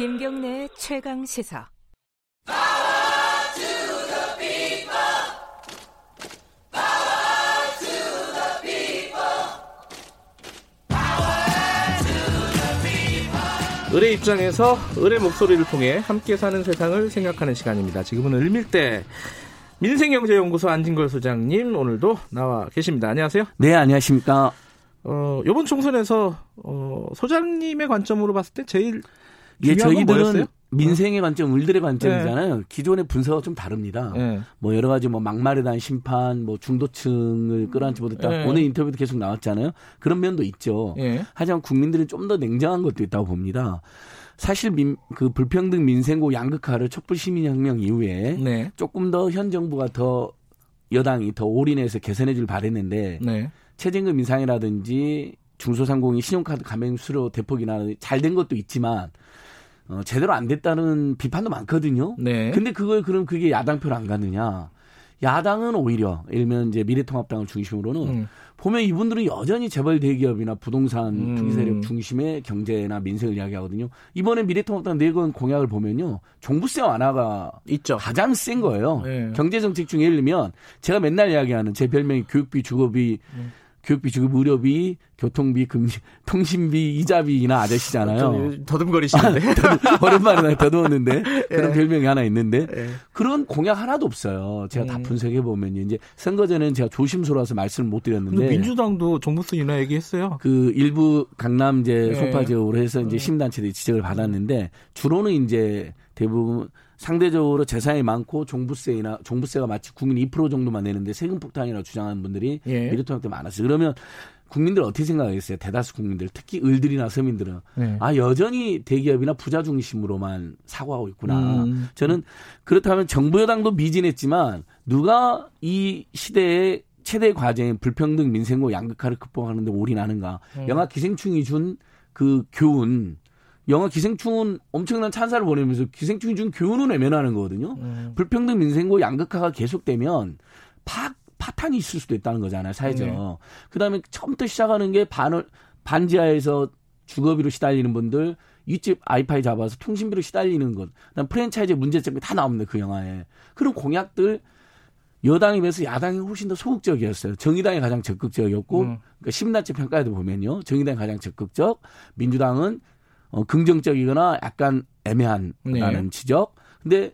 김경래 최강 시사. 을의 입장에서 을의 목소리를 통해 함께 사는 세상을 생각하는 시간입니다. 지금은 을밀대 민생경제연구소 안진걸 소장님 오늘도 나와 계십니다. 안녕하세요. 네, 안녕하십니까. 어, 이번 총선에서 어, 소장님의 관점으로 봤을 때 제일 예, 저희들은? 민생의 관점, 을들의 관점이잖아요. 기존의 분석과 좀 다릅니다. 네. 뭐 여러 가지 뭐 막말에 대한 심판, 뭐 중도층을 끌어안지 못했다. 네. 오늘 인터뷰도 계속 나왔잖아요. 그런 면도 있죠. 예. 하지만 국민들은 좀더 냉정한 것도 있다고 봅니다. 사실 민, 그 불평등 민생고 양극화를 촛불 시민혁명 이후에 네. 조금 더 현 정부가 더 여당이 더 올인해서 개선해 줄 바랬는데 네. 최저임금 인상이라든지 중소상공인 신용카드 가맹 수수료 대폭이나 잘 된 것도 있지만 어, 제대로 안 됐다는 비판도 많거든요. 네. 근데 그걸 그럼 그게 야당표로 안 가느냐? 야당은 오히려 일면 이제 미래통합당을 중심으로는 음. 보면 이분들은 여전히 재벌 대기업이나 부동산 음. 투기 세력 중심의 경제나 민생을 이야기하거든요. 이번에 미래통합당 내건 공약을 보면요, 종부세 완화가 있죠. 가장 센 거예요. 네. 경제 정책 중에 예를 들면 제가 맨날 이야기하는 제 별명이 교육비, 주거비, 음. 교육비, 주거, 의료비, 교통비, 금리, 통신비, 이자비나 아저씨잖아요. 좀 더듬거리시는데. 오랜만에 더더웠는데 그런 예. 별명이 하나 있는데 예. 그런 공약 하나도 없어요. 제가 다 음. 분석해 보면 이제 선거 전에는 제가 조심스러워서 말씀을 못 드렸는데 민주당도 종부세 인하 얘기했어요. 그 일부 강남 이제 예. 소파 지역으로 해서 이제 음. 시민단체들이 지적을 받았는데 주로는 이제 대부분 상대적으로 재산이 많고 종부세나 종부세가 마치 국민 2% 정도만 내는데 세금 폭탄이라고 주장하는 분들이 예. 미래통합 때 많았어요. 그러면 국민들 어떻게 생각하겠어요? 대다수 국민들, 특히 을들이나 서민들은 네. 아 여전히 대기업이나 부자 중심으로만 사고하고 있구나. 음. 저는 그렇다면 정부 여당도 미진했지만 누가 이 시대의 최대 과제인 불평등 민생고 양극화를 극복하는데 올인하는가? 음. 영화 기생충이 준 그 교훈. 영화 기생충은 엄청난 찬사를 보내면서 기생충이 준 교훈을 외면하는 거거든요. 음. 불평등 민생고 양극화가 계속되면 파, 파탄이 있을 수도 있다는 거잖아요, 사회적. 네. 그 다음에 처음부터 시작하는 게 반을, 반지하에서 주거비로 시달리는 분들, 윗집 아이파이 잡아서 통신비로 시달리는 것, 그다음 프랜차이즈 문제점이 다 나옵니다, 그 영화에. 그런 공약들, 여당에 비해서 야당이 훨씬 더 소극적이었어요. 정의당이 가장 적극적이었고, 음. 그러니까 시민단체 평가에도 보면요. 정의당이 가장 적극적, 민주당은 어, 긍정적이거나 약간 애매한 네. 라는 지적. 근데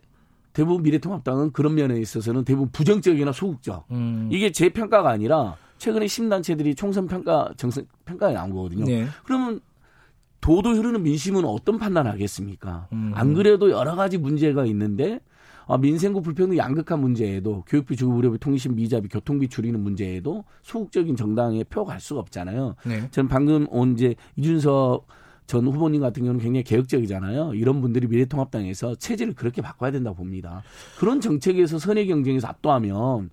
대부분 미래통합당은 그런 면에 있어서는 대부분 부정적이거나 소극적. 음. 이게 제 평가가 아니라 최근에 시민단체들이 총선 평가, 정선 평가에 나온 거거든요. 네. 그러면 도도 흐르는 민심은 어떤 판단을 하겠습니까? 음. 안 그래도 여러 가지 문제가 있는데 아, 민생고 불평등 양극화 문제에도 교육비, 주거비료비, 통신비, 이자비, 교통비 줄이는 문제에도 소극적인 정당에 표가 갈 수가 없잖아요. 네. 저는 방금 온 이제 이준석 전 후보님 같은 경우는 굉장히 개혁적이잖아요. 이런 분들이 미래통합당에서 체제를 그렇게 바꿔야 된다고 봅니다. 그런 정책에서 선의 경쟁에서 압도하면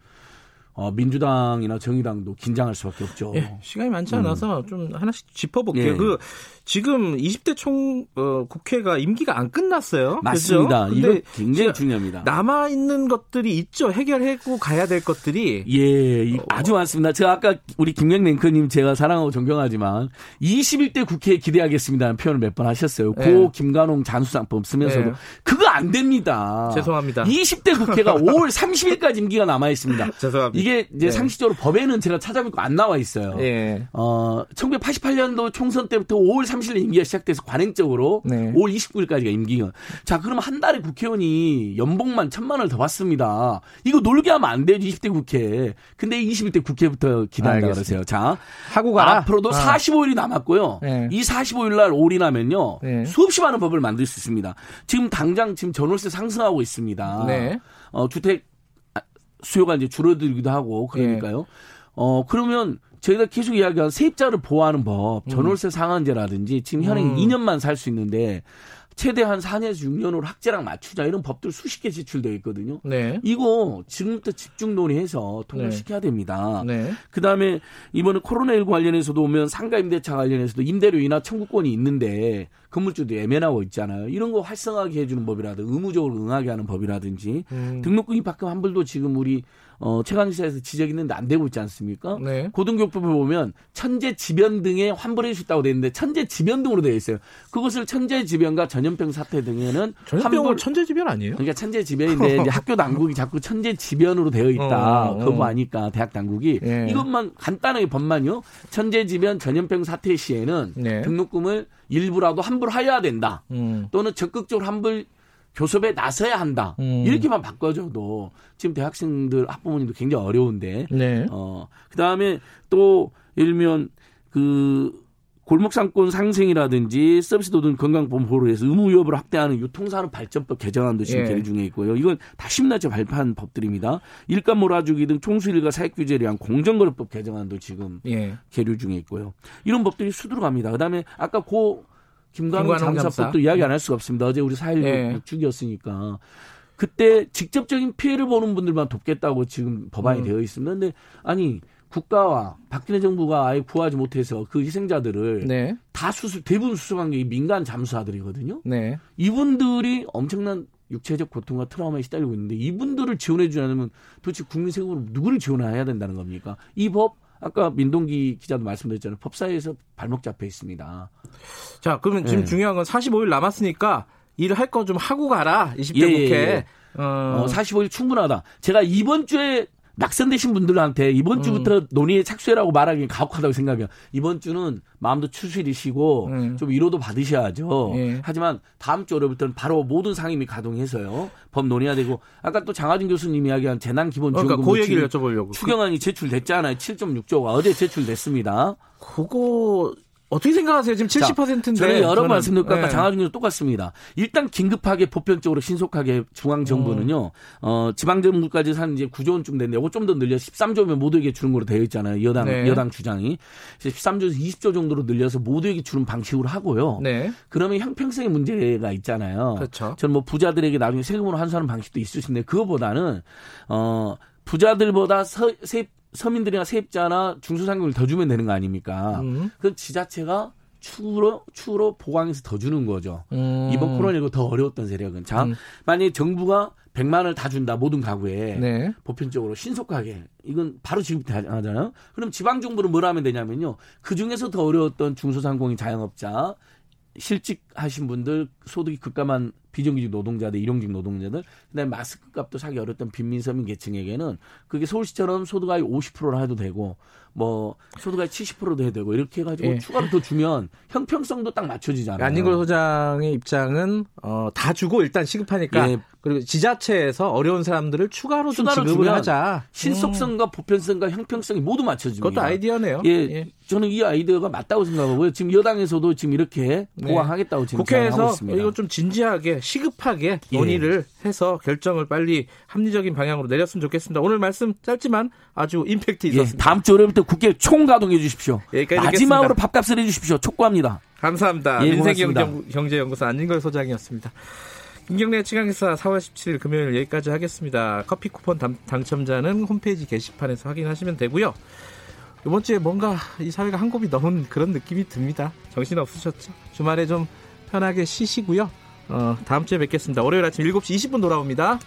어, 민주당이나 정의당도 긴장할 수밖에 없죠. 예, 시간이 많지 않아서 좀 하나씩 짚어볼게요. 예. 그 지금 20대 총 어, 국회가 임기가 안 끝났어요. 맞습니다. 그죠? 이거 굉장히 중요합니다. 남아 있는 것들이 있죠. 해결하고 가야 될 것들이. 예, 이- 아주 많습니다. 제가 아까 우리 김경래 앵커님 제가 사랑하고 존경하지만 21대 국회에 기대하겠습니다는 표현을 몇 번 하셨어요. 고 네. 김관홍 잔수상법 쓰면서도 네. 그거 안 됩니다. 죄송합니다. 20대 국회가 5월 30일까지 임기가 남아 있습니다. 죄송합니다. 이게 이제 네. 상식적으로 법에는 제가 찾아보니까 안 나와 있어요. 예. 어, 1988년도 총선 때부터 5월 30일 임기가 시작돼서 관행적으로 네. 5월 29일까지가 임기가. 자, 그럼 한 달에 국회의원이 연봉만 천만 원을 더 받습니다. 이거 놀게 하면 안 돼요, 20대 국회. 근데 21대 국회부터 기다린다. 그러세요. 자, 하고 가라. 앞으로도 아. 45일이 남았고요. 네. 이 45일 날 올인하면요. 네. 수없이 많은 법을 만들 수 있습니다. 지금 당장 지금 전월세 상승하고 있습니다. 네. 어, 주택 아, 수요가 이제 줄어들기도 하고 그러니까요. 어, 그러면 저희가 계속 이야기한 세입자를 보호하는 법, 전월세 상한제라든지 지금 현행 음. 2년만 살 수 있는데 최대한 4년에서 6년으로 학제랑 맞추자 이런 법들 수십 개 제출되어 있거든요. 네. 이거 지금부터 집중 논의해서 통과시켜야 됩니다. 네. 그다음에 이번에 코로나19 관련해서도 오면 상가 임대차 관련해서도 임대료이나 청구권이 있는데 건물주도 애매하고 있잖아요. 이런 거 활성화하게 해주는 법이라든지 의무적으로 응하게 하는 법이라든지 음. 등록금 입학금 환불도 지금 우리 어, 최강시사에서 지적이 있는데 안 되고 있지 않습니까? 네. 고등교법을 보면 천재지변 등에 환불해 있다고 되어 있는데 천재지변 등으로 되어 있어요. 그것을 천재지변과 전염병 사태 등에는 전염병은 환불 천재지변 아니에요? 그러니까 천재지변인데 이제 학교 당국이 자꾸 천재지변으로 되어 있다. 어, 어. 거부하니까 대학 당국이 예. 이것만 간단하게 법만요. 천재지변 전염병 사태 시에는 네. 등록금을 일부라도 환불하여야 된다. 음. 또는 적극적으로 환불 교섭에 나서야 한다. 음. 이렇게만 바꿔줘도 지금 대학생들 학부모님도 굉장히 어려운데 네. 어, 그 다음에 또, 일면, 그, 골목상권 상생이라든지 서비스 도 등 건강보험 보호를 위해서 의무 위협을 확대하는 유통산업 발전법 개정안도 지금 예. 계류 중에 있고요. 이건 다 심나게 발표한 법들입니다. 일감 몰아주기 등 총수일과 사익 규제를 위한 공정거래법 개정안도 지금 예. 계류 중에 있고요. 이런 법들이 수두로 갑니다. 그다음에 아까 고 김관웅 장사법도 장사. 이야기 안 할 수가 없습니다. 어제 우리 4.16 예. 죽이었으니까. 그때 직접적인 피해를 보는 분들만 돕겠다고 지금 법안이 음. 되어 있습니다. 근데 아니 국가와 박근혜 정부가 아예 구하지 못해서 그 희생자들을 네. 다 수술 대부분 수술한 게 민간 잠수사들이거든요. 네. 이분들이 엄청난 육체적 고통과 트라우마에 시달리고 있는데 이분들을 지원해 주지 않으면 도대체 국민 세금으로 누구를 지원해야 된다는 겁니까? 이 법 아까 민동기 기자도 말씀드렸잖아요. 법사위에서 발목 잡혀 있습니다. 자, 그러면 지금 예. 중요한 건 45일 남았으니까 일을 할 거 좀 하고 가라. 20대 예, 예, 국회. 예. 어, 어, 45일 충분하다. 제가 이번 주에 낙선되신 분들한테 이번 주부터 음. 논의에 착수해라고 말하기 가혹하다고 생각해요. 이번 주는 마음도 추스리시고 음. 좀 위로도 받으셔야죠. 예. 하지만 다음 주 월요일부터는 바로 모든 상임위 가동해서요. 법 논의해야 되고 아까 또 장하준 교수님 이야기한 재난 기본 지원금 그러니까 그 얘기를 여쭤보려고. 추경안이 제출됐잖아요. 7.6조가 어제 제출됐습니다. 그거 어떻게 생각하세요? 지금 70%인데. 저는 여러 번 말씀 드렸고 아까 네. 교수 똑같습니다. 일단 긴급하게 보편적으로 신속하게 중앙 정부는요. 어, 지방 정부까지 한 이제 9조 원쯤 됐는데 이거 좀 더 늘려 13조면 모두에게 주는 거로 되어 있잖아요. 여당 네. 여당 주장이. 그래서 13조에서 20조 정도로 늘려서 모두에게 주는 방식으로 하고요. 네. 그러면 형평성의 문제가 있잖아요. 그렇죠. 저는 뭐 부자들에게 나중에 세금으로 환수하는 방식도 있는데 그거보다는 어 부자들보다 서, 세, 서민들이나 세입자나 중소상공을 더 주면 되는 거 아닙니까? 음. 그 지자체가 추후로 추후로 보강해서 더 주는 거죠. 음. 이번 코로나19 더 어려웠던 세력은 자 음. 만약에 정부가 100만 원을 다 준다 모든 가구에 네. 보편적으로 신속하게 이건 바로 지급부터 하잖아요. 그럼 지방 정부는 뭘 하면 되냐면요. 그 중에서 더 어려웠던 중소상공인 자영업자 실직하신 분들 소득이 급감한 비정규직 노동자들, 일용직 노동자들, 그다음에 마스크 값도 사기 어렸던 빈민 서민 계층에게는 그게 서울시처럼 소득아이 50%로 해도 되고 뭐 소득아이 70%도 해도 되고 이렇게 해가지고 예. 추가로 더 주면 형평성도 딱 맞춰지잖아요. 안진걸 소장의 입장은 어, 다 주고 일단 시급하니까 예. 그리고 지자체에서 어려운 사람들을 추가로 좀 추가로 지급을 주면 하자. 신속성과 보편성과 형평성이 모두 맞춰집니다. 그것도 아이디어네요. 예, 저는 이 아이디어가 맞다고 생각하고요. 지금 여당에서도 지금 이렇게 네. 보강하겠다고 지금 국회에서 생각하고 있습니다. 이거 좀 진지하게 시급하게 예. 논의를 해서 결정을 빨리 합리적인 방향으로 내렸으면 좋겠습니다. 오늘 말씀 짧지만 아주 임팩트 예, 있었습니다. 다음 주 월요일부터 국회 총가동해 주십시오. 여기까지 마지막으로 듣겠습니다. 밥값을 해 주십시오. 촉구합니다. 감사합니다. 예. 민생경제연구소 안진걸 소장이었습니다. 김경래 최강기사 4월 17일 금요일 여기까지 하겠습니다. 커피 쿠폰 당, 당첨자는 홈페이지 게시판에서 확인하시면 되고요. 이번 주에 뭔가 이 사회가 한 곱이 넘은 그런 느낌이 듭니다. 정신 없으셨죠? 주말에 좀 편하게 쉬시고요. 어, 다음 주에 뵙겠습니다. 월요일 아침 7시 20분 돌아옵니다.